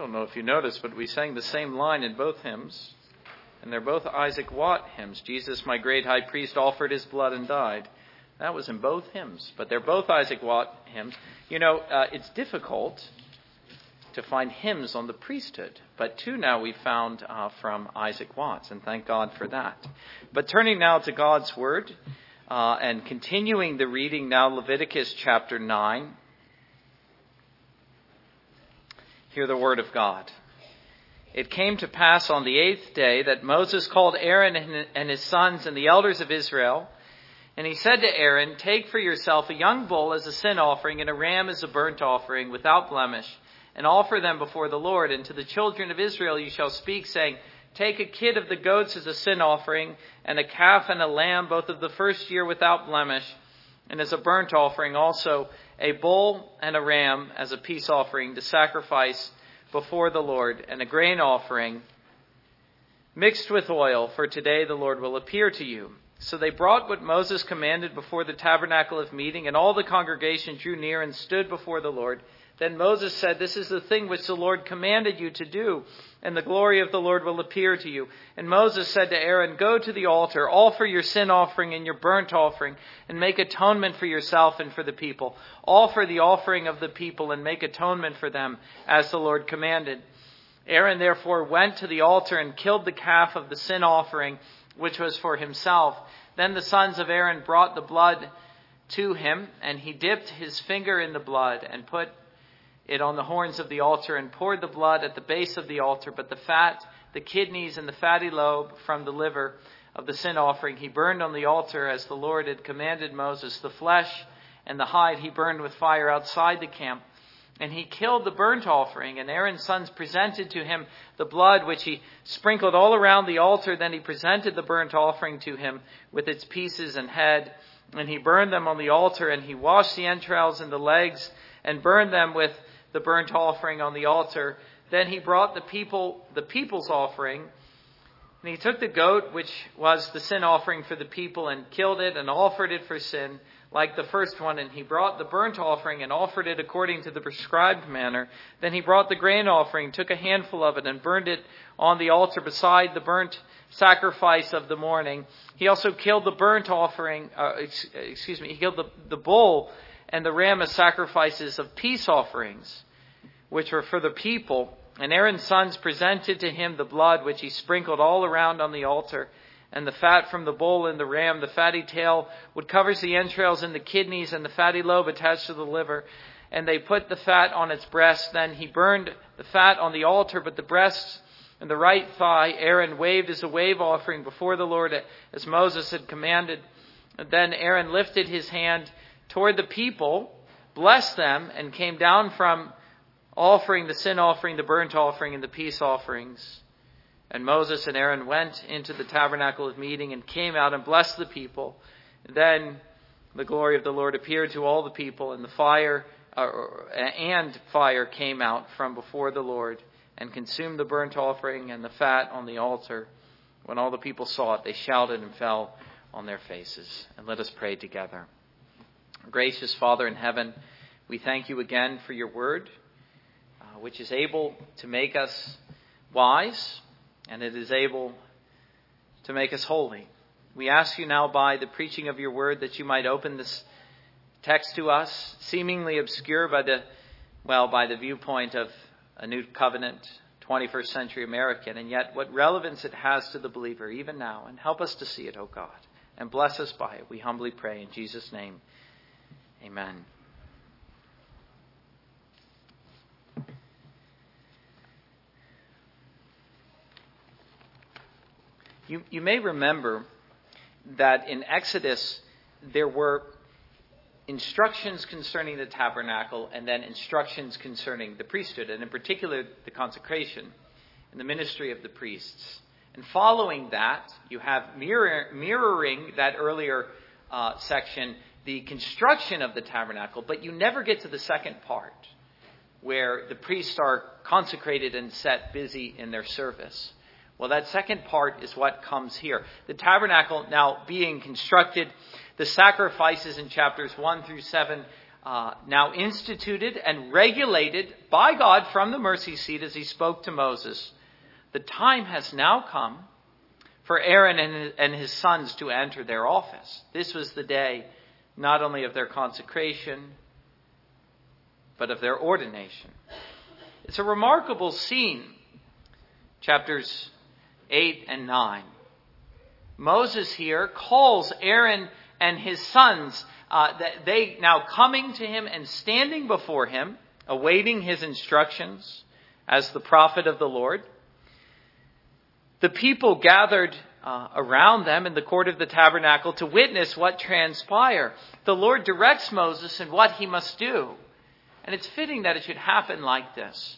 I don't know if you noticed, but we sang the same line in both hymns, and they're both Isaac Watts hymns. Jesus, my great high priest, offered his blood and died. That was in both hymns, but they're both Isaac Watts hymns. You know, uh, it's difficult to find hymns on the priesthood, but two now we found uh, from Isaac Watts, and thank God for that. But turning now to God's Word uh, and continuing the reading now, Leviticus chapter 9. Hear the word of God. It came to pass on the eighth day that Moses called Aaron and his sons and the elders of Israel. And he said to Aaron, Take for yourself a young bull as a sin offering and a ram as a burnt offering without blemish, and offer them before the Lord. And to the children of Israel you shall speak, saying, Take a kid of the goats as a sin offering, and a calf and a lamb, both of the first year without blemish, and as a burnt offering also a bull and a ram as a peace offering to sacrifice before the Lord, and a grain offering mixed with oil, for today the Lord will appear to you. So they brought what Moses commanded before the tabernacle of meeting, and all the congregation drew near and stood before the Lord. Then Moses said, This is the thing which the Lord commanded you to do, and the glory of the Lord will appear to you. And Moses said to Aaron, Go to the altar, offer your sin offering and your burnt offering, and make atonement for yourself and for the people. Offer the offering of the people and make atonement for them, as the Lord commanded. Aaron therefore went to the altar and killed the calf of the sin offering, which was for himself. Then the sons of Aaron brought the blood to him, and he dipped his finger in the blood and put it on the horns of the altar and poured the blood at the base of the altar, but the fat, the kidneys, and the fatty lobe from the liver of the sin offering he burned on the altar as the Lord had commanded Moses. The flesh and the hide he burned with fire outside the camp. And he killed the burnt offering, and Aaron's sons presented to him the blood which he sprinkled all around the altar. Then he presented the burnt offering to him with its pieces and head, and he burned them on the altar, and he washed the entrails and the legs, and burned them with the burnt offering on the altar. Then he brought the people the people's offering, and he took the goat, which was the sin offering for the people, and killed it and offered it for sin, like the first one. And he brought the burnt offering and offered it according to the prescribed manner. Then he brought the grain offering, took a handful of it, and burned it on the altar beside the burnt sacrifice of the morning. He also killed the burnt offering, uh, excuse me, he killed the, the bull and the ram as sacrifices of peace offerings, which were for the people. And Aaron's sons presented to him the blood which he sprinkled all around on the altar, and the fat from the bull and the ram, the fatty tail, would covers the entrails and the kidneys, and the fatty lobe attached to the liver. And they put the fat on its breast. Then he burned the fat on the altar, but the breasts and the right thigh Aaron waved as a wave offering before the Lord, as Moses had commanded. And then Aaron lifted his hand toward the people, blessed them, and came down from offering the sin offering, the burnt offering, and the peace offerings. And Moses and Aaron went into the tabernacle of meeting and came out and blessed the people. Then the glory of the Lord appeared to all the people, and the fire uh, and fire came out from before the Lord and consumed the burnt offering and the fat on the altar. When all the people saw it, they shouted and fell on their faces. And let us pray together. Gracious Father in heaven, we thank you again for your word, uh, which is able to make us wise and it is able to make us holy. We ask you now by the preaching of your word that you might open this text to us, seemingly obscure by the, well, by the viewpoint of a new covenant, 21st century American, and yet what relevance it has to the believer even now. And help us to see it, O oh God, and bless us by it. We humbly pray in Jesus' name. Amen. You, you may remember that in Exodus there were instructions concerning the tabernacle and then instructions concerning the priesthood, and in particular the consecration and the ministry of the priests. And following that, you have mirror, mirroring that earlier uh, section the construction of the tabernacle, but you never get to the second part where the priests are consecrated and set busy in their service. Well, that second part is what comes here. The tabernacle now being constructed, the sacrifices in chapters 1 through 7 uh, now instituted and regulated by God from the mercy seat as he spoke to Moses. The time has now come for Aaron and his sons to enter their office. This was the day not only of their consecration, but of their ordination. It's a remarkable scene, chapters 8 and 9. Moses here calls Aaron and his sons, uh, that they now coming to him and standing before him, awaiting his instructions as the prophet of the Lord. The people gathered uh, around them in the court of the tabernacle to witness what transpire. The Lord directs Moses in what he must do. And it's fitting that it should happen like this.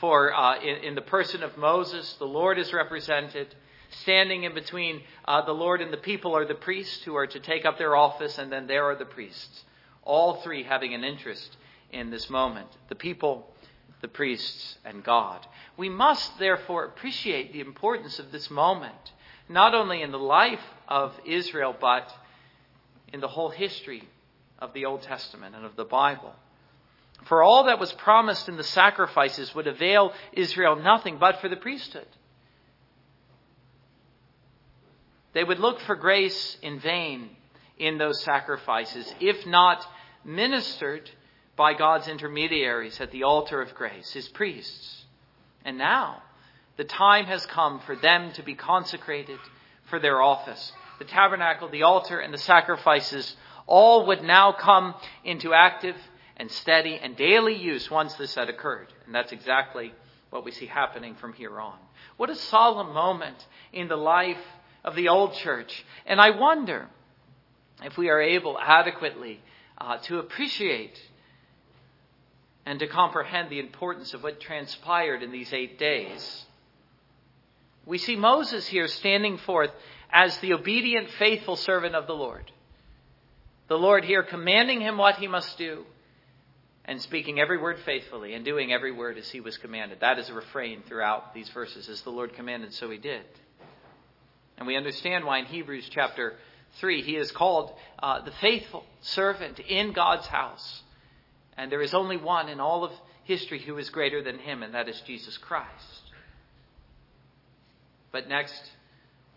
For uh, in, in, the person of Moses, the Lord is represented. Standing in between uh, the Lord and the people are the priests who are to take up their office, and then there are the priests. All three having an interest in this moment the people, the priests, and God. We must therefore appreciate the importance of this moment, not only in the life of Israel, but in the whole history of the Old Testament and of the Bible. For all that was promised in the sacrifices would avail Israel nothing but for the priesthood. They would look for grace in vain in those sacrifices, if not ministered by God's intermediaries at the altar of grace, his priests. And now, the time has come for them to be consecrated for their office. The tabernacle, the altar, and the sacrifices all would now come into active and steady and daily use once this had occurred. And that's exactly what we see happening from here on. What a solemn moment in the life of the old church. And I wonder if we are able adequately uh, to appreciate and to comprehend the importance of what transpired in these eight days. We see Moses here standing forth as the obedient, faithful servant of the Lord. The Lord here commanding him what he must do and speaking every word faithfully and doing every word as he was commanded. That is a refrain throughout these verses. As the Lord commanded, so he did. And we understand why in Hebrews chapter 3 he is called uh, the faithful servant in God's house. And there is only one in all of history who is greater than him, and that is Jesus Christ. But next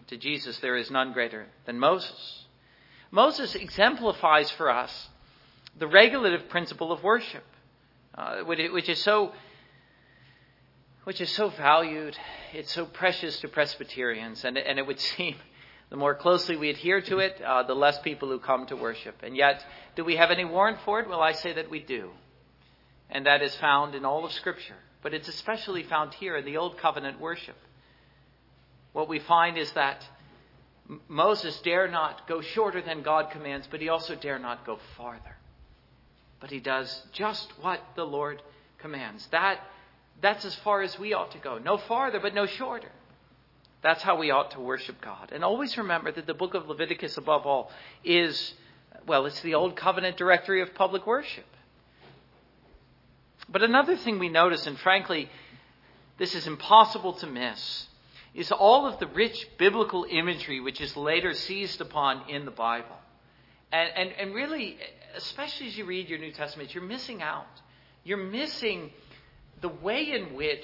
to Jesus, there is none greater than Moses. Moses exemplifies for us the regulative principle of worship, uh, which is so which is so valued. It's so precious to Presbyterians, and, and it would seem the more closely we adhere to it, uh, the less people who come to worship. And yet, do we have any warrant for it? Well, I say that we do. And that is found in all of Scripture. But it's especially found here in the Old Covenant worship. What we find is that Moses dare not go shorter than God commands, but he also dare not go farther but he does just what the Lord commands. That, that's as far as we ought to go. No farther, but no shorter. That's how we ought to worship God. And always remember that the book of Leviticus, above all, is, well, it's the old covenant directory of public worship. But another thing we notice, and frankly, this is impossible to miss, is all of the rich biblical imagery which is later seized upon in the Bible. And, and, and really, especially as you read your New Testament, you're missing out. You're missing the way in which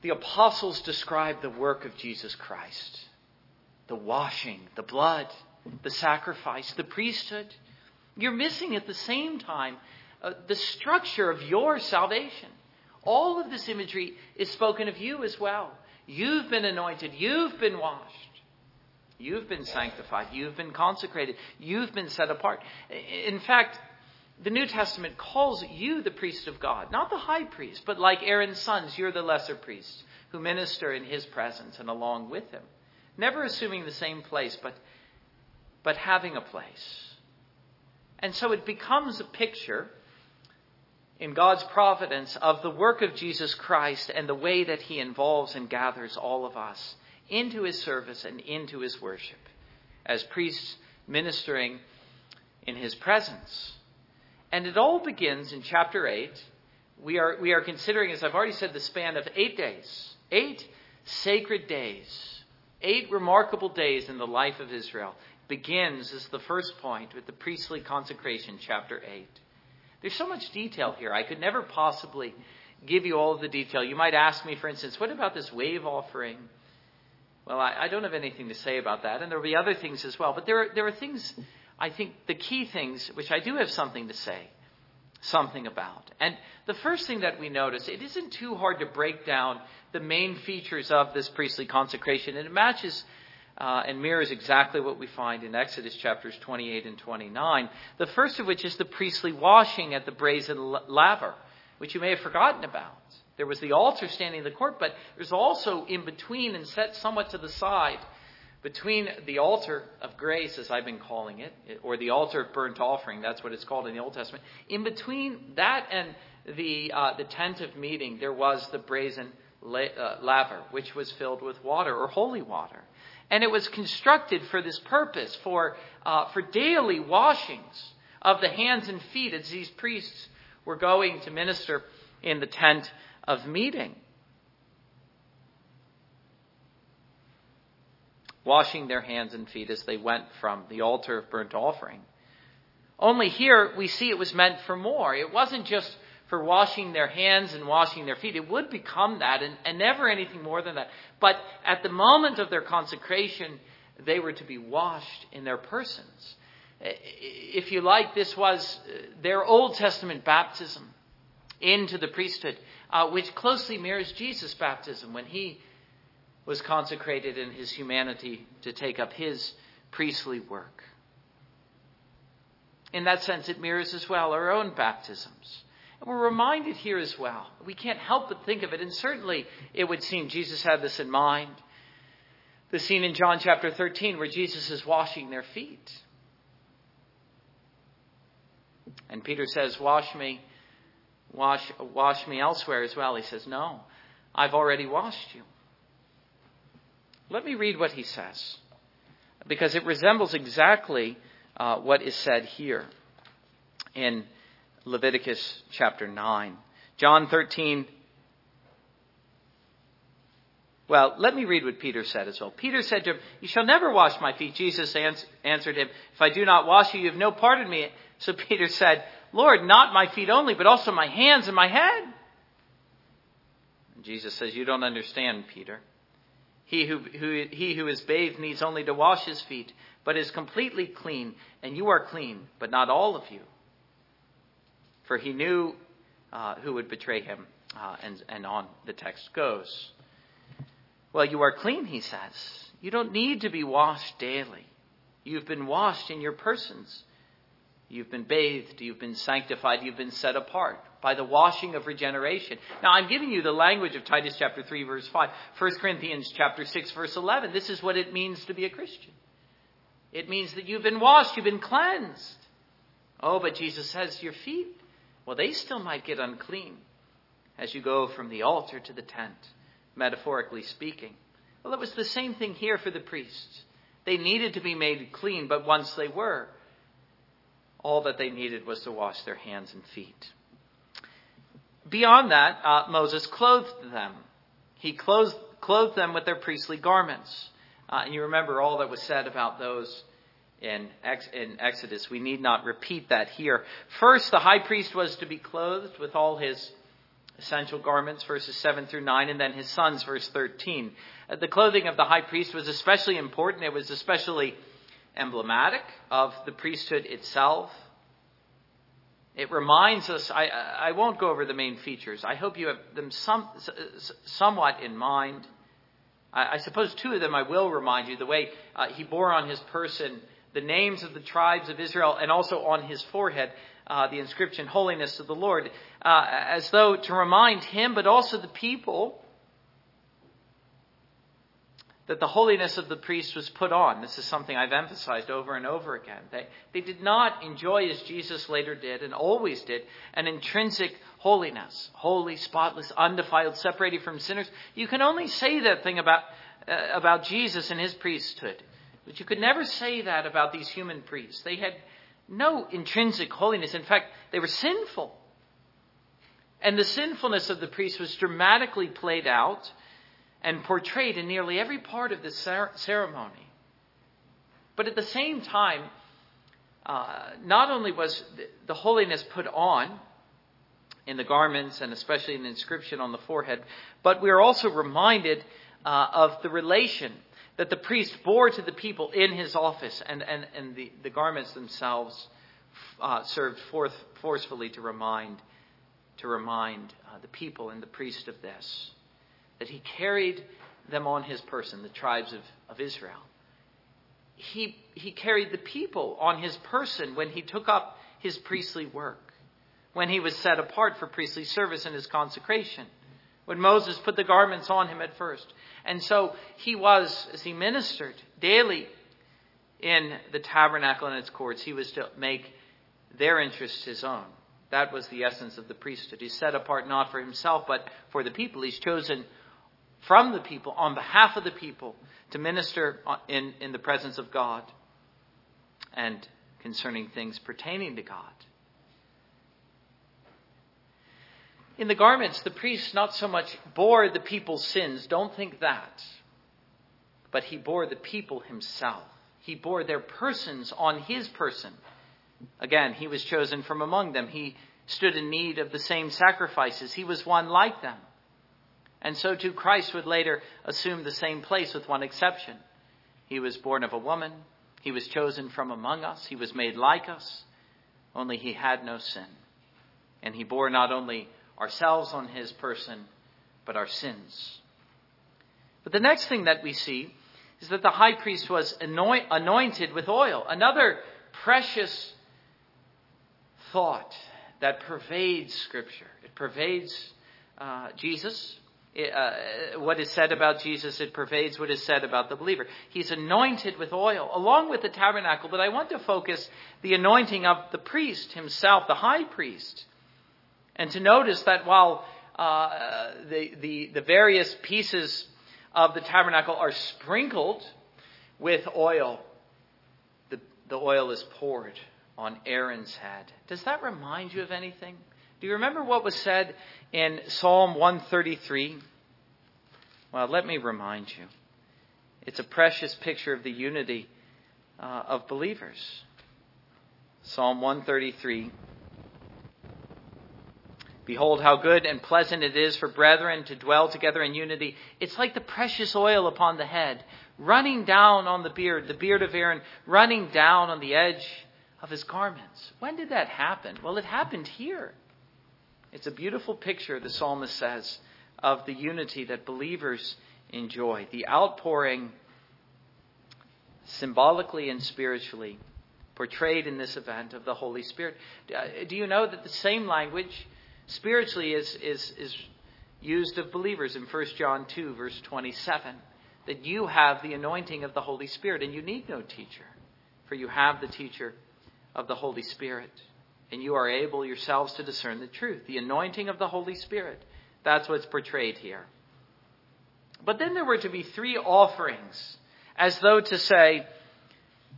the apostles describe the work of Jesus Christ the washing, the blood, the sacrifice, the priesthood. You're missing at the same time uh, the structure of your salvation. All of this imagery is spoken of you as well. You've been anointed, you've been washed. You've been sanctified. You've been consecrated. You've been set apart. In fact, the New Testament calls you the priest of God, not the high priest, but like Aaron's sons, you're the lesser priests who minister in his presence and along with him. Never assuming the same place, but, but having a place. And so it becomes a picture in God's providence of the work of Jesus Christ and the way that he involves and gathers all of us into his service and into his worship as priests ministering in his presence. And it all begins in chapter 8. We are, we are considering, as I've already said, the span of eight days. Eight sacred days. Eight remarkable days in the life of Israel. begins as the first point with the priestly consecration, chapter 8. There's so much detail here. I could never possibly give you all of the detail. You might ask me, for instance, what about this wave offering? Well, I, I don't have anything to say about that, and there will be other things as well. But there are, there are things, I think, the key things, which I do have something to say, something about. And the first thing that we notice, it isn't too hard to break down the main features of this priestly consecration, and it matches uh, and mirrors exactly what we find in Exodus chapters 28 and 29. The first of which is the priestly washing at the brazen laver, which you may have forgotten about. There was the altar standing in the court, but there's also in between and set somewhat to the side between the altar of grace, as I've been calling it, or the altar of burnt offering, that's what it's called in the Old Testament. In between that and the, uh, the tent of meeting, there was the brazen uh, laver, which was filled with water or holy water. And it was constructed for this purpose, for, uh, for daily washings of the hands and feet as these priests were going to minister in the tent of meeting. Washing their hands and feet as they went from the altar of burnt offering. Only here we see it was meant for more. It wasn't just for washing their hands and washing their feet. It would become that and, and never anything more than that. But at the moment of their consecration, they were to be washed in their persons. If you like, this was uh, their Old Testament baptism into the priesthood, uh, which closely mirrors Jesus' baptism when he was consecrated in his humanity to take up his priestly work. In that sense, it mirrors as well our own baptisms. And we're reminded here as well. We can't help but think of it, and certainly it would seem Jesus had this in mind. The scene in John chapter 13 where Jesus is washing their feet. And Peter says, Wash me, wash, wash me elsewhere as well. He says, No, I've already washed you. Let me read what he says, because it resembles exactly uh, what is said here in Leviticus chapter 9. John 13. Well, let me read what Peter said as well. Peter said to him, You shall never wash my feet. Jesus answered him, If I do not wash you, you have no part in me. So Peter said, Lord, not my feet only, but also my hands and my head. And Jesus says, You don't understand, Peter. He who, who, he who is bathed needs only to wash his feet, but is completely clean, and you are clean, but not all of you for he knew uh, who would betray him. Uh, and, and on the text goes. Well, you are clean, he says. You don't need to be washed daily. You've been washed in your persons. You've been bathed. You've been sanctified. You've been set apart by the washing of regeneration. Now, I'm giving you the language of Titus chapter 3, verse 5. 1 Corinthians chapter 6, verse 11. This is what it means to be a Christian. It means that you've been washed. You've been cleansed. Oh, but Jesus says your feet well, they still might get unclean as you go from the altar to the tent, metaphorically speaking. Well, it was the same thing here for the priests. They needed to be made clean, but once they were, all that they needed was to wash their hands and feet. Beyond that, uh, Moses clothed them. He clothed, clothed them with their priestly garments. Uh, and you remember all that was said about those in, in Exodus. We need not repeat that here. First, the high priest was to be clothed with all his essential garments, verses 7 through 9, and then his sons, verse 13. Uh, the clothing of the high priest was especially important. It was especially emblematic of the priesthood itself. It reminds us, I, I won't go over the main features. I hope you have them some, somewhat in mind. I, I suppose two of them I will remind you. The way uh, he bore on his person the names of the tribes of Israel and also on his forehead uh, the inscription Holiness of the Lord, uh, as though to remind him, but also the people, that the holiness of the priest was put on. This is something I've emphasized over and over again. They, they did not enjoy, as Jesus later did and always did, an intrinsic holiness, holy, spotless, undefiled, separated from sinners. You can only say that thing about, uh, about Jesus and his priesthood but you could never say that about these human priests. They had no intrinsic holiness. In fact, they were sinful. And the sinfulness of the priests was dramatically played out and portrayed in nearly every part of the ceremony. But at the same time, uh, not only was the holiness put on in the garments and especially an inscription on the forehead, but we are also reminded uh, of the relation that the priest bore to the people in his office, and, and, and the, the garments themselves uh, served forth, forcefully to remind, to remind uh, the people and the priest of this. That he carried them on his person, the tribes of, of Israel. He, he carried the people on his person when he took up his priestly work, when he was set apart for priestly service in his consecration when Moses put the garments on him at first. And so he was, as he ministered daily in the tabernacle and its courts, he was to make their interests his own. That was the essence of the priesthood. He's set apart not for himself, but for the people. He's chosen from the people, on behalf of the people, to minister in, in the presence of God and concerning things pertaining to God. In the garments, the priest not so much bore the people's sins, don't think that, but he bore the people himself. He bore their persons on his person. Again, he was chosen from among them. He stood in need of the same sacrifices. He was one like them. And so too Christ would later assume the same place with one exception. He was born of a woman. He was chosen from among us. He was made like us. Only he had no sin. And he bore not only ourselves on his person, but our sins. But the next thing that we see is that the high priest was anointed with oil. Another precious thought that pervades Scripture. It pervades uh, Jesus. Uh, what is said about Jesus, it pervades what is said about the believer. He's anointed with oil, along with the tabernacle, but I want to focus the anointing of the priest himself, the high priest. And to notice that while uh, the, the, the various pieces of the tabernacle are sprinkled with oil, the, the oil is poured on Aaron's head. Does that remind you of anything? Do you remember what was said in Psalm 133? Well, let me remind you. It's a precious picture of the unity uh, of believers. Psalm 133. Behold, how good and pleasant it is for brethren to dwell together in unity. It's like the precious oil upon the head, running down on the beard, the beard of Aaron, running down on the edge of his garments. When did that happen? Well, it happened here. It's a beautiful picture, the psalmist says, of the unity that believers enjoy, the outpouring symbolically and spiritually portrayed in this event of the Holy Spirit. Uh, do you know that the same language spiritually is, is, is used of believers in 1 John 2, verse 27, that you have the anointing of the Holy Spirit, and you need no teacher, for you have the teacher of the Holy Spirit, and you are able yourselves to discern the truth. The anointing of the Holy Spirit, that's what's portrayed here. But then there were to be three offerings, as though to say,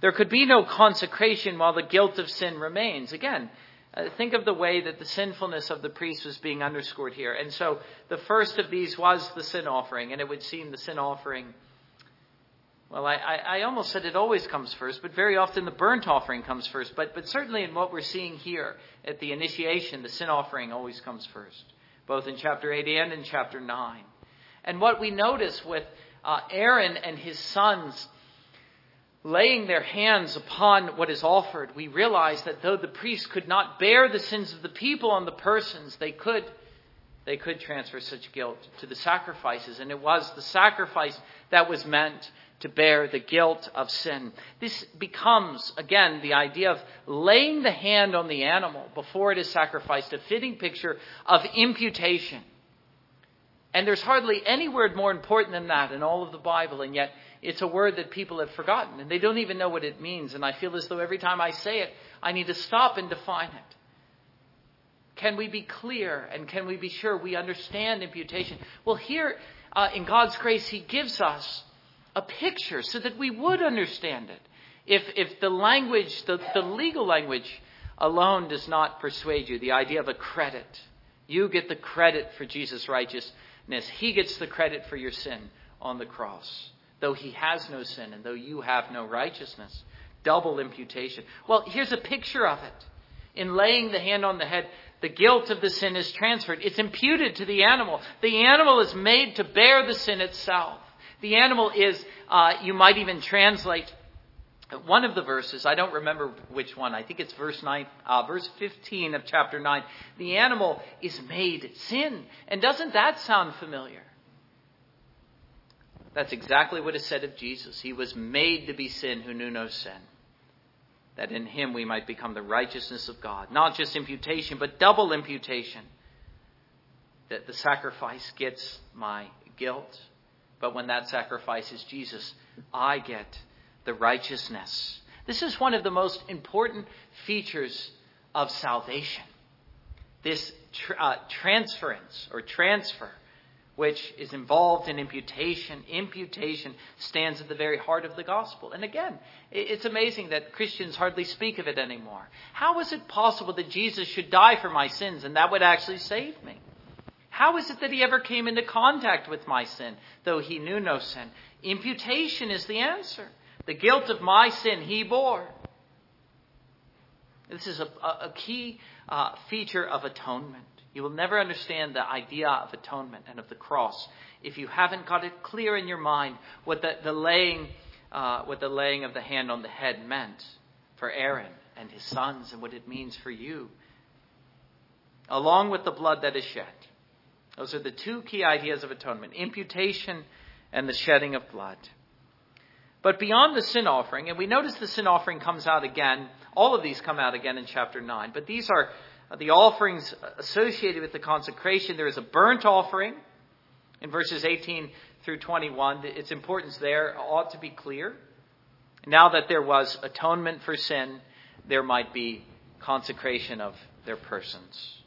there could be no consecration while the guilt of sin remains. Again, uh, think of the way that the sinfulness of the priest was being underscored here. And so the first of these was the sin offering, and it would seem the sin offering. Well, I, I, almost said it always comes first, but very often the burnt offering comes first. But, but certainly in what we're seeing here at the initiation, the sin offering always comes first, both in chapter 8 and in chapter 9. And what we notice with uh, Aaron and his sons laying their hands upon what is offered, we realize that though the priests could not bear the sins of the people on the persons, they could they could transfer such guilt to the sacrifices, and it was the sacrifice that was meant to bear the guilt of sin. This becomes, again, the idea of laying the hand on the animal before it is sacrificed, a fitting picture of imputation. And there's hardly any word more important than that in all of the Bible, and yet it's a word that people have forgotten and they don't even know what it means. And I feel as though every time I say it, I need to stop and define it. Can we be clear and can we be sure we understand imputation? Well, here uh, in God's grace, He gives us a picture so that we would understand it. If, if the language, the, the legal language alone does not persuade you, the idea of a credit, you get the credit for Jesus' righteousness, He gets the credit for your sin on the cross. though he has no sin and though you have no righteousness. Double imputation. Well, here's a picture of it. In laying the hand on the head, the guilt of the sin is transferred. It's imputed to the animal. The animal is made to bear the sin itself. The animal is, uh, you might even translate one of the verses, I don't remember which one, I think it's verse 9, uh, verse 15 of chapter 9. The animal is made sin. And doesn't that sound familiar? That's exactly what is said of Jesus. He was made to be sin who knew no sin. That in him we might become the righteousness of God. Not just imputation, but double imputation. That the sacrifice gets my guilt. But when that sacrifice is Jesus, I get the righteousness. This is one of the most important features of salvation. This uh, transference or transfer, which is involved in imputation. Imputation stands at the very heart of the gospel. And again, it's amazing that Christians hardly speak of it anymore. How is it possible that Jesus should die for my sins and that would actually save me? How is it that he ever came into contact with my sin, though he knew no sin? Imputation is the answer. The guilt of my sin he bore. This is a, a key uh, feature of atonement. You will never understand the idea of atonement and of the cross if you haven't got it clear in your mind what the, the laying, uh, what the laying of the hand on the head meant for Aaron and his sons and what it means for you, along with the blood that is shed. Those are the two key ideas of atonement imputation and the shedding of blood. But beyond the sin offering, and we notice the sin offering comes out again, all of these come out again in chapter 9, but these are the offerings associated with the consecration. There is a burnt offering in verses 18 through 21. Its importance there ought to be clear. Now that there was atonement for sin, there might be consecration of their persons.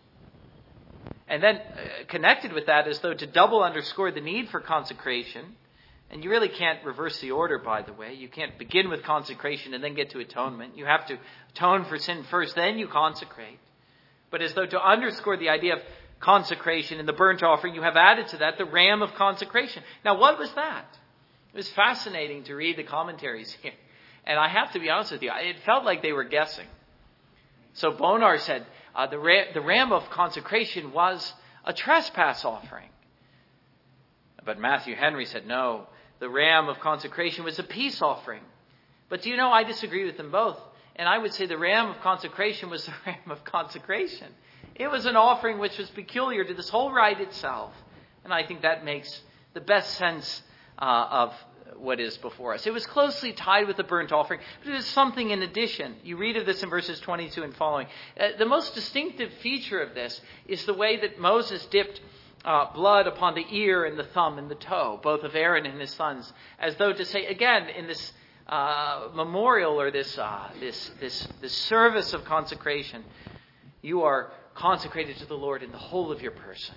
And then uh, connected with that is though to double underscore the need for consecration, and you really can't reverse the order, by the way. You can't begin with consecration and then get to atonement. You have to atone for sin first, then you consecrate. But as though to underscore the idea of consecration in the burnt offering, you have added to that the ram of consecration. Now, what was that? It was fascinating to read the commentaries here. And I have to be honest with you, it felt like they were guessing. So Bonar said uh, the, ra- the ram of consecration was a trespass offering. But Matthew Henry said, no, the ram of consecration was a peace offering. But do you know, I disagree with them both. And I would say the ram of consecration was the ram of consecration. It was an offering which was peculiar to this whole rite itself. And I think that makes the best sense uh, of what is before us. It was closely tied with the burnt offering, but it was something in addition. You read of this in verses 22 and following. Uh, the most distinctive feature of this is the way that Moses dipped uh, blood upon the ear and the thumb and the toe, both of Aaron and his sons, as though to say, again, in this uh, memorial or this, uh, this, this, this service of consecration, you are consecrated to the Lord in the whole of your person.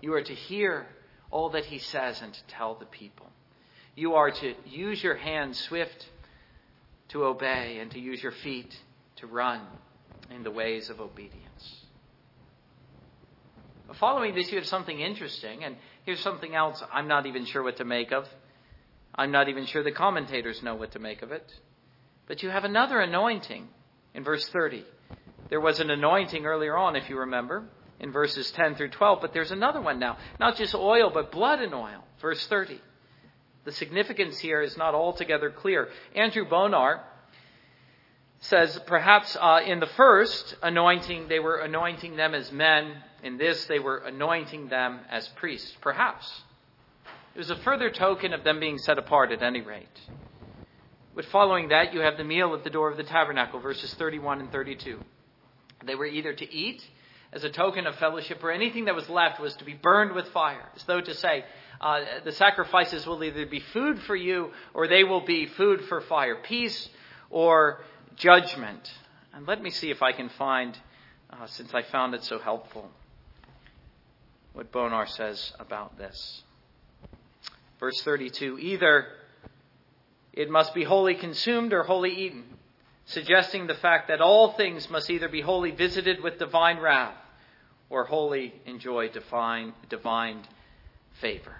You are to hear all that he says and to tell the people. You are to use your hands swift to obey and to use your feet to run in the ways of obedience. Following this, you have something interesting, and here's something else I'm not even sure what to make of. I'm not even sure the commentators know what to make of it. But you have another anointing in verse 30. There was an anointing earlier on, if you remember, in verses 10 through 12, but there's another one now. Not just oil, but blood and oil. Verse 30. The significance here is not altogether clear. Andrew Bonar says perhaps uh, in the first anointing, they were anointing them as men. In this, they were anointing them as priests. Perhaps. It was a further token of them being set apart at any rate. But following that, you have the meal at the door of the tabernacle, verses 31 and 32. They were either to eat as a token of fellowship, or anything that was left was to be burned with fire, as though to say, uh, the sacrifices will either be food for you or they will be food for fire, peace or judgment. And let me see if I can find, uh, since I found it so helpful, what Bonar says about this. Verse 32 Either it must be wholly consumed or wholly eaten, suggesting the fact that all things must either be wholly visited with divine wrath or wholly enjoy divine, divine favor.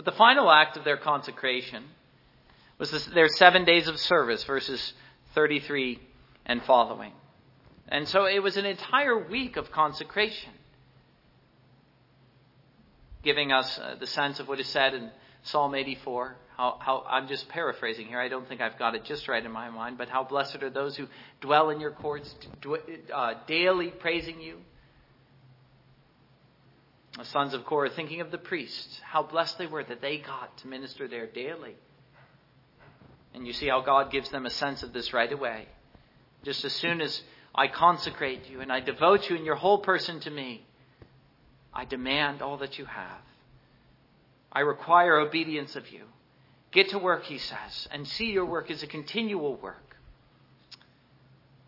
But the final act of their consecration was this, their seven days of service, verses 33 and following. And so it was an entire week of consecration, giving us uh, the sense of what is said in Psalm 84. How, how, I'm just paraphrasing here. I don't think I've got it just right in my mind, but how blessed are those who dwell in your courts, uh, daily praising you. The sons of Korah, thinking of the priests, how blessed they were that they got to minister there daily. And you see how God gives them a sense of this right away. Just as soon as I consecrate you and I devote you and your whole person to me, I demand all that you have. I require obedience of you. Get to work, he says, and see your work as a continual work.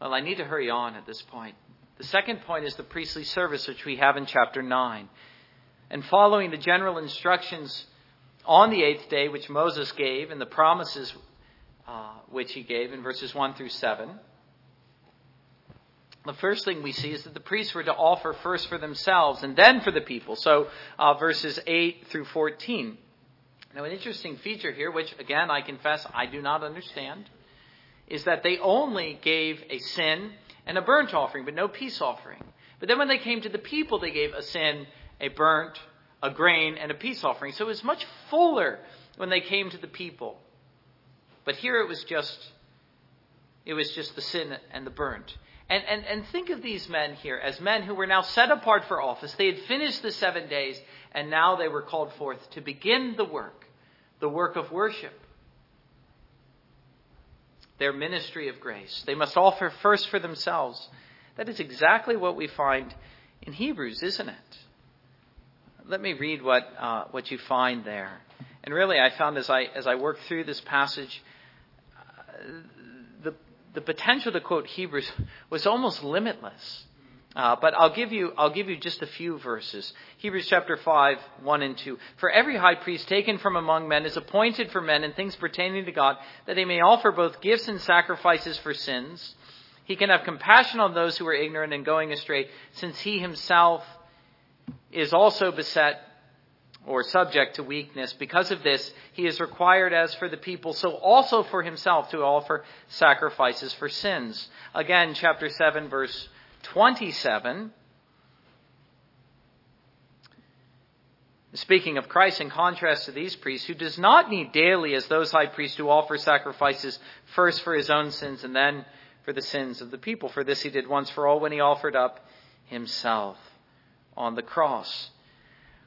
Well, I need to hurry on at this point. The second point is the priestly service, which we have in chapter 9. And following the general instructions on the eighth day, which Moses gave, and the promises uh, which he gave in verses 1 through 7, the first thing we see is that the priests were to offer first for themselves and then for the people. So, uh, verses 8 through 14. Now, an interesting feature here, which again I confess I do not understand, is that they only gave a sin and a burnt offering, but no peace offering. But then when they came to the people, they gave a sin, a burnt, a grain, and a peace offering. So it was much fuller when they came to the people. But here it was just it was just the sin and the burnt. And, and, and think of these men here as men who were now set apart for office. They had finished the seven days, and now they were called forth to begin the work, the work of worship, their ministry of grace. They must offer first for themselves. That is exactly what we find in Hebrews, isn't it? Let me read what, uh, what you find there. And really, I found as I, as I worked through this passage, uh, the, the potential to quote Hebrews was almost limitless. Uh, but I'll give you I'll give you just a few verses. Hebrews chapter five, one and two. For every high priest taken from among men is appointed for men in things pertaining to God, that he may offer both gifts and sacrifices for sins. He can have compassion on those who are ignorant and going astray, since he himself is also beset or subject to weakness. Because of this, he is required, as for the people, so also for himself to offer sacrifices for sins. Again, chapter 7, verse 27. Speaking of Christ, in contrast to these priests, who does not need daily, as those high priests who offer sacrifices first for his own sins and then for the sins of the people. For this he did once for all when he offered up himself on the cross.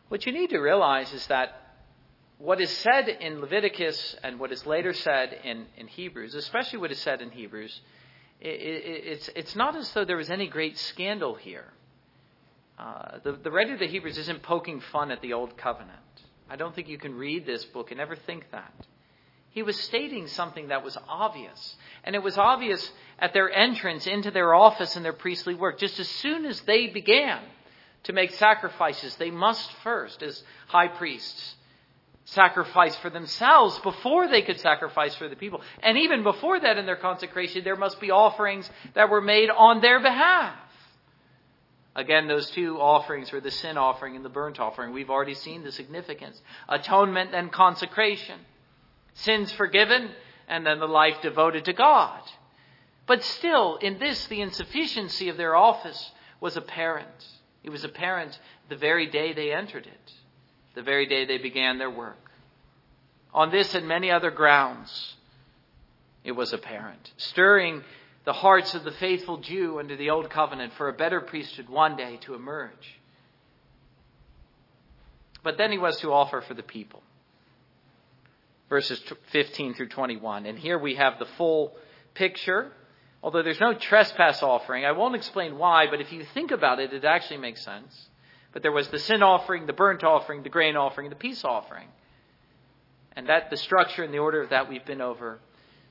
What you need to realize is that what is said in Leviticus and what is later said in, in Hebrews, especially what is said in Hebrews, it, it, it's, it's not as though there was any great scandal here. Uh, the, the writer of the Hebrews isn't poking fun at the Old Covenant. I don't think you can read this book and ever think that. He was stating something that was obvious. And it was obvious at their entrance into their office and their priestly work. Just as soon as they began, to make sacrifices, they must first, as high priests, sacrifice for themselves before they could sacrifice for the people. And even before that, in their consecration, there must be offerings that were made on their behalf. Again, those two offerings were the sin offering and the burnt offering. We've already seen the significance atonement and consecration. Sins forgiven, and then the life devoted to God. But still, in this, the insufficiency of their office was apparent. It was apparent the very day they entered it, the very day they began their work. On this and many other grounds, it was apparent, stirring the hearts of the faithful Jew under the Old Covenant for a better priesthood one day to emerge. But then he was to offer for the people. Verses 15 through 21. And here we have the full picture Although there's no trespass offering, I won't explain why, but if you think about it, it actually makes sense. But there was the sin offering, the burnt offering, the grain offering, the peace offering. And that the structure and the order of that we've been over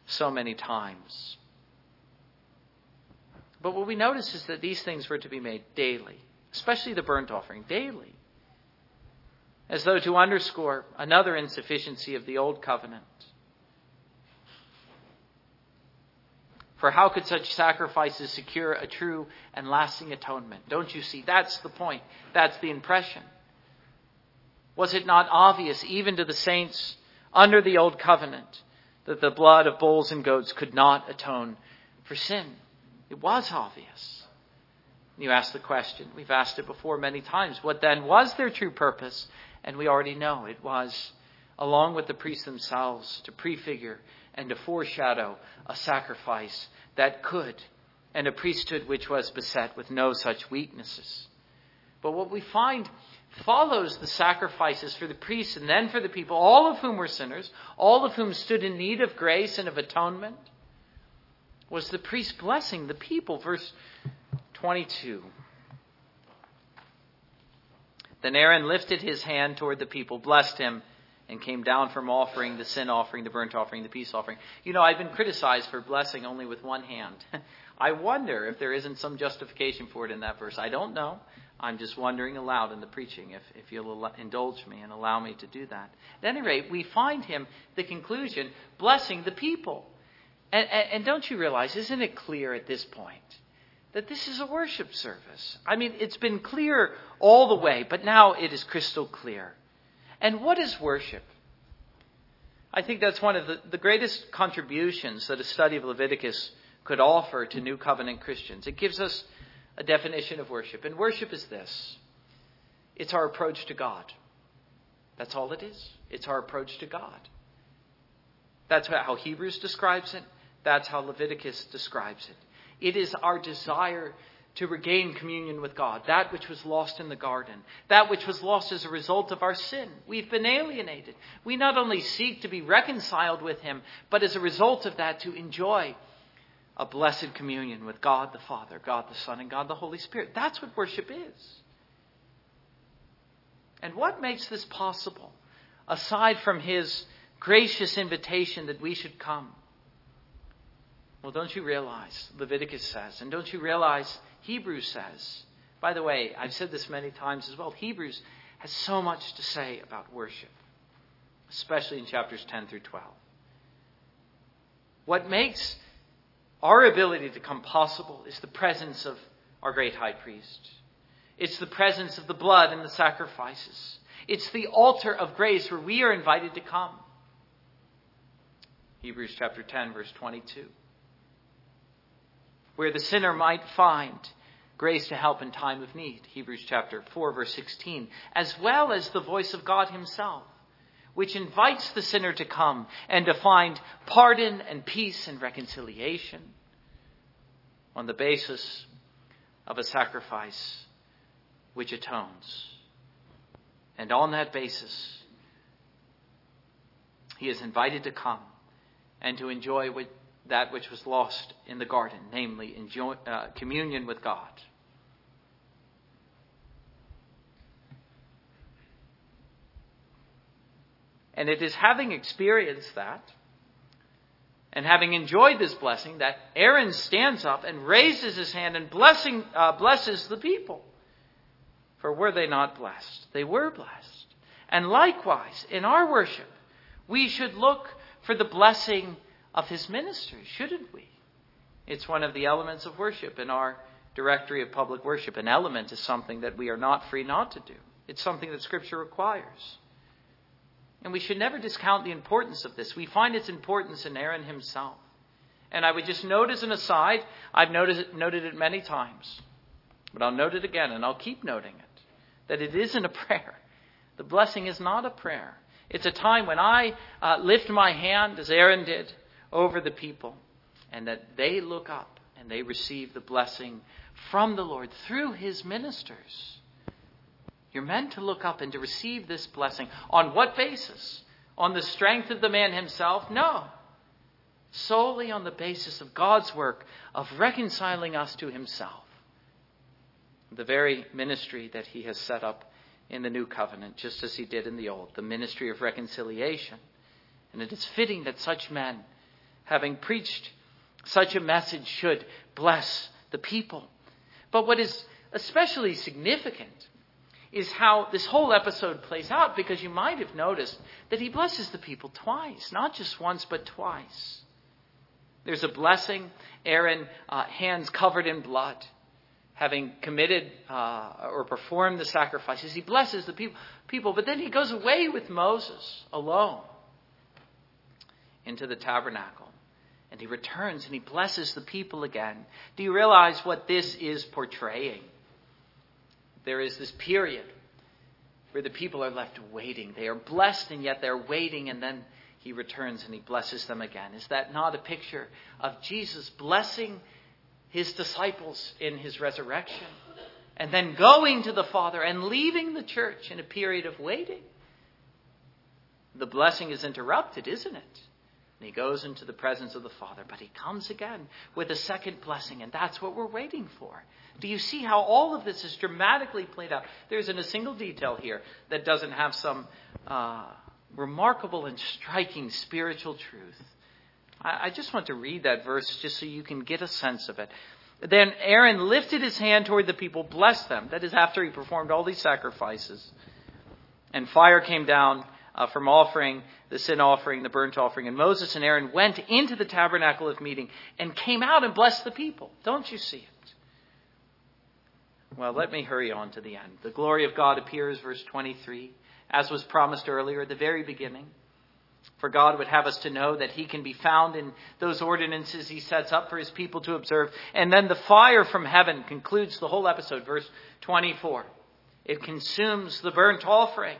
so many times. But what we notice is that these things were to be made daily, especially the burnt offering, daily. As though to underscore another insufficiency of the old covenant. For how could such sacrifices secure a true and lasting atonement? Don't you see? That's the point. That's the impression. Was it not obvious, even to the saints under the old covenant, that the blood of bulls and goats could not atone for sin? It was obvious. You ask the question, we've asked it before many times. What then was their true purpose? And we already know it was, along with the priests themselves, to prefigure and to foreshadow a sacrifice that could, and a priesthood which was beset with no such weaknesses. But what we find follows the sacrifices for the priests and then for the people, all of whom were sinners, all of whom stood in need of grace and of atonement, was the priest blessing the people. Verse 22. Then Aaron lifted his hand toward the people, blessed him, and came down from offering the sin offering, the burnt offering, the peace offering. You know, I've been criticized for blessing only with one hand. I wonder if there isn't some justification for it in that verse. I don't know. I'm just wondering aloud in the preaching if, if you'll indulge me and allow me to do that. At any rate, we find him, the conclusion, blessing the people. And, and, and don't you realize, isn't it clear at this point that this is a worship service? I mean, it's been clear all the way, but now it is crystal clear. And what is worship? I think that's one of the, the greatest contributions that a study of Leviticus could offer to New Covenant Christians. It gives us a definition of worship. And worship is this it's our approach to God. That's all it is. It's our approach to God. That's how Hebrews describes it. That's how Leviticus describes it. It is our desire to regain communion with God, that which was lost in the garden, that which was lost as a result of our sin. We've been alienated. We not only seek to be reconciled with Him, but as a result of that, to enjoy a blessed communion with God the Father, God the Son, and God the Holy Spirit. That's what worship is. And what makes this possible, aside from His gracious invitation that we should come? Well, don't you realize, Leviticus says, and don't you realize, Hebrews says, by the way, I've said this many times as well, Hebrews has so much to say about worship, especially in chapters 10 through 12. What makes our ability to come possible is the presence of our great high priest. It's the presence of the blood and the sacrifices. It's the altar of grace where we are invited to come. Hebrews chapter 10, verse 22. Where the sinner might find grace to help in time of need. Hebrews chapter 4, verse 16. As well as the voice of God Himself which invites the sinner to come and to find pardon and peace and reconciliation on the basis of a sacrifice which atones. And on that basis, he is invited to come and to enjoy that which was lost in the garden, namely enjoy, uh, communion with God. And it is having experienced that and having enjoyed this blessing that Aaron stands up and raises his hand and blessing, uh, blesses the people. For were they not blessed? They were blessed. And likewise, in our worship, we should look for the blessing of his ministry, shouldn't we? It's one of the elements of worship in our directory of public worship. An element is something that we are not free not to do. It's something that Scripture requires. And we should never discount the importance of this. We find its importance in Aaron himself. And I would just note as an aside, I've noted it, noted it many times, but I'll note it again and I'll keep noting it, that it isn't a prayer. The blessing is not a prayer. It's a time when I uh, lift my hand, as Aaron did, over the people, and that they look up and they receive the blessing from the Lord through his ministers. You're meant to look up and to receive this blessing. On what basis? On the strength of the man himself? No. Solely on the basis of God's work of reconciling us to himself. The very ministry that he has set up in the new covenant, just as he did in the old, the ministry of reconciliation. And it is fitting that such men, having preached such a message, should bless the people. But what is especially significant is how this whole episode plays out because you might have noticed that he blesses the people twice, not just once, but twice. There's a blessing, Aaron, uh, hands covered in blood. having committed uh, or performed the sacrifices, he blesses the people, people, but then he goes away with Moses alone into the tabernacle. And he returns and he blesses the people again. Do you realize what this is portraying? There is this period where the people are left waiting. They are blessed and yet they're waiting, and then he returns and he blesses them again. Is that not a picture of Jesus blessing his disciples in his resurrection, and then going to the Father and leaving the church in a period of waiting. The blessing is interrupted, isn't it? And he goes into the presence of the Father, but he comes again with a second blessing, and that's what we're waiting for. Do you see how all of this is dramatically played out? There isn't a single detail here that doesn't have some uh, remarkable and striking spiritual truth. I, I just want to read that verse just so you can get a sense of it. Then Aaron lifted his hand toward the people, blessed them. That is after he performed all these sacrifices. And fire came down uh, from offering the sin offering, the burnt offering. And Moses and Aaron went into the tabernacle of meeting and came out and blessed the people. Don't you see it? Well, let me hurry on to the end. The glory of God appears, verse 23, as was promised earlier at the very beginning. For God would have us to know that He can be found in those ordinances He sets up for His people to observe. And then the fire from heaven concludes the whole episode, verse 24. It consumes the burnt offering.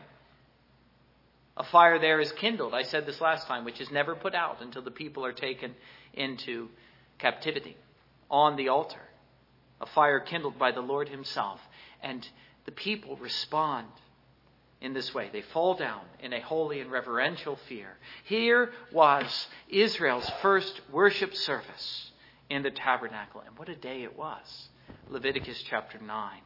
A fire there is kindled, I said this last time, which is never put out until the people are taken into captivity on the altar. A fire kindled by the Lord Himself. And the people respond in this way. They fall down in a holy and reverential fear. Here was Israel's first worship service in the tabernacle. And what a day it was. Leviticus chapter 9.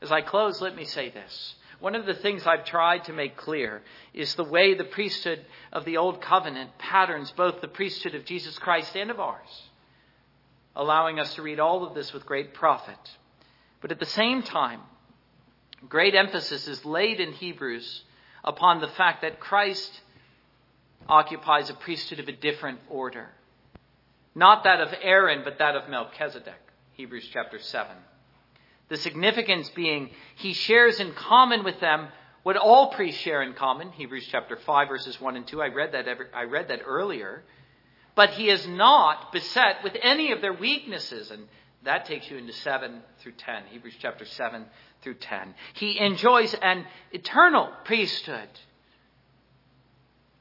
As I close, let me say this. One of the things I've tried to make clear is the way the priesthood of the Old Covenant patterns both the priesthood of Jesus Christ and of ours, allowing us to read all of this with great profit. But at the same time, Great emphasis is laid in Hebrews upon the fact that Christ occupies a priesthood of a different order. Not that of Aaron, but that of Melchizedek. Hebrews chapter 7. The significance being he shares in common with them what all priests share in common. Hebrews chapter 5 verses 1 and 2. I read that every, I read that earlier. But he is not beset with any of their weaknesses and that takes you into 7 through 10. Hebrews chapter 7 through 10. He enjoys an eternal priesthood,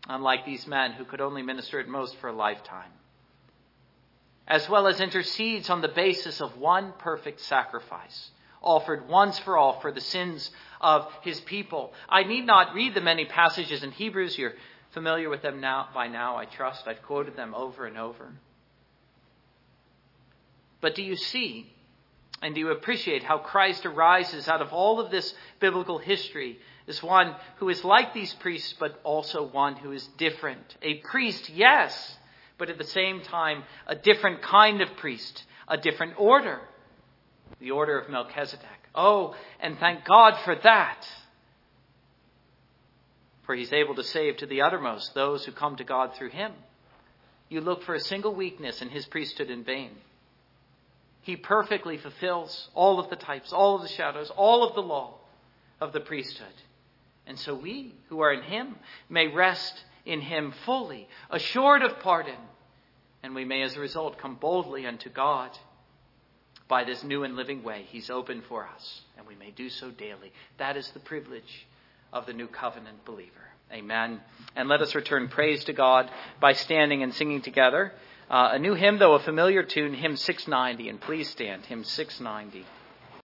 unlike these men who could only minister at most for a lifetime, as well as intercedes on the basis of one perfect sacrifice. Offered once for all for the sins of his people. I need not read the many passages in Hebrews. You're familiar with them now by now, I trust. I've quoted them over and over. But do you see and do you appreciate how Christ arises out of all of this biblical history as one who is like these priests, but also one who is different? A priest, yes, but at the same time, a different kind of priest, a different order, the order of Melchizedek. Oh, and thank God for that. For he's able to save to the uttermost those who come to God through him. You look for a single weakness in his priesthood in vain. He perfectly fulfills all of the types, all of the shadows, all of the law of the priesthood. And so we, who are in Him, may rest in Him fully, assured of pardon, and we may as a result come boldly unto God by this new and living way He's opened for us, and we may do so daily. That is the privilege of the new covenant believer. Amen. And let us return praise to God by standing and singing together. Uh, a new hymn, though a familiar tune, hymn 690. And please stand, hymn 690.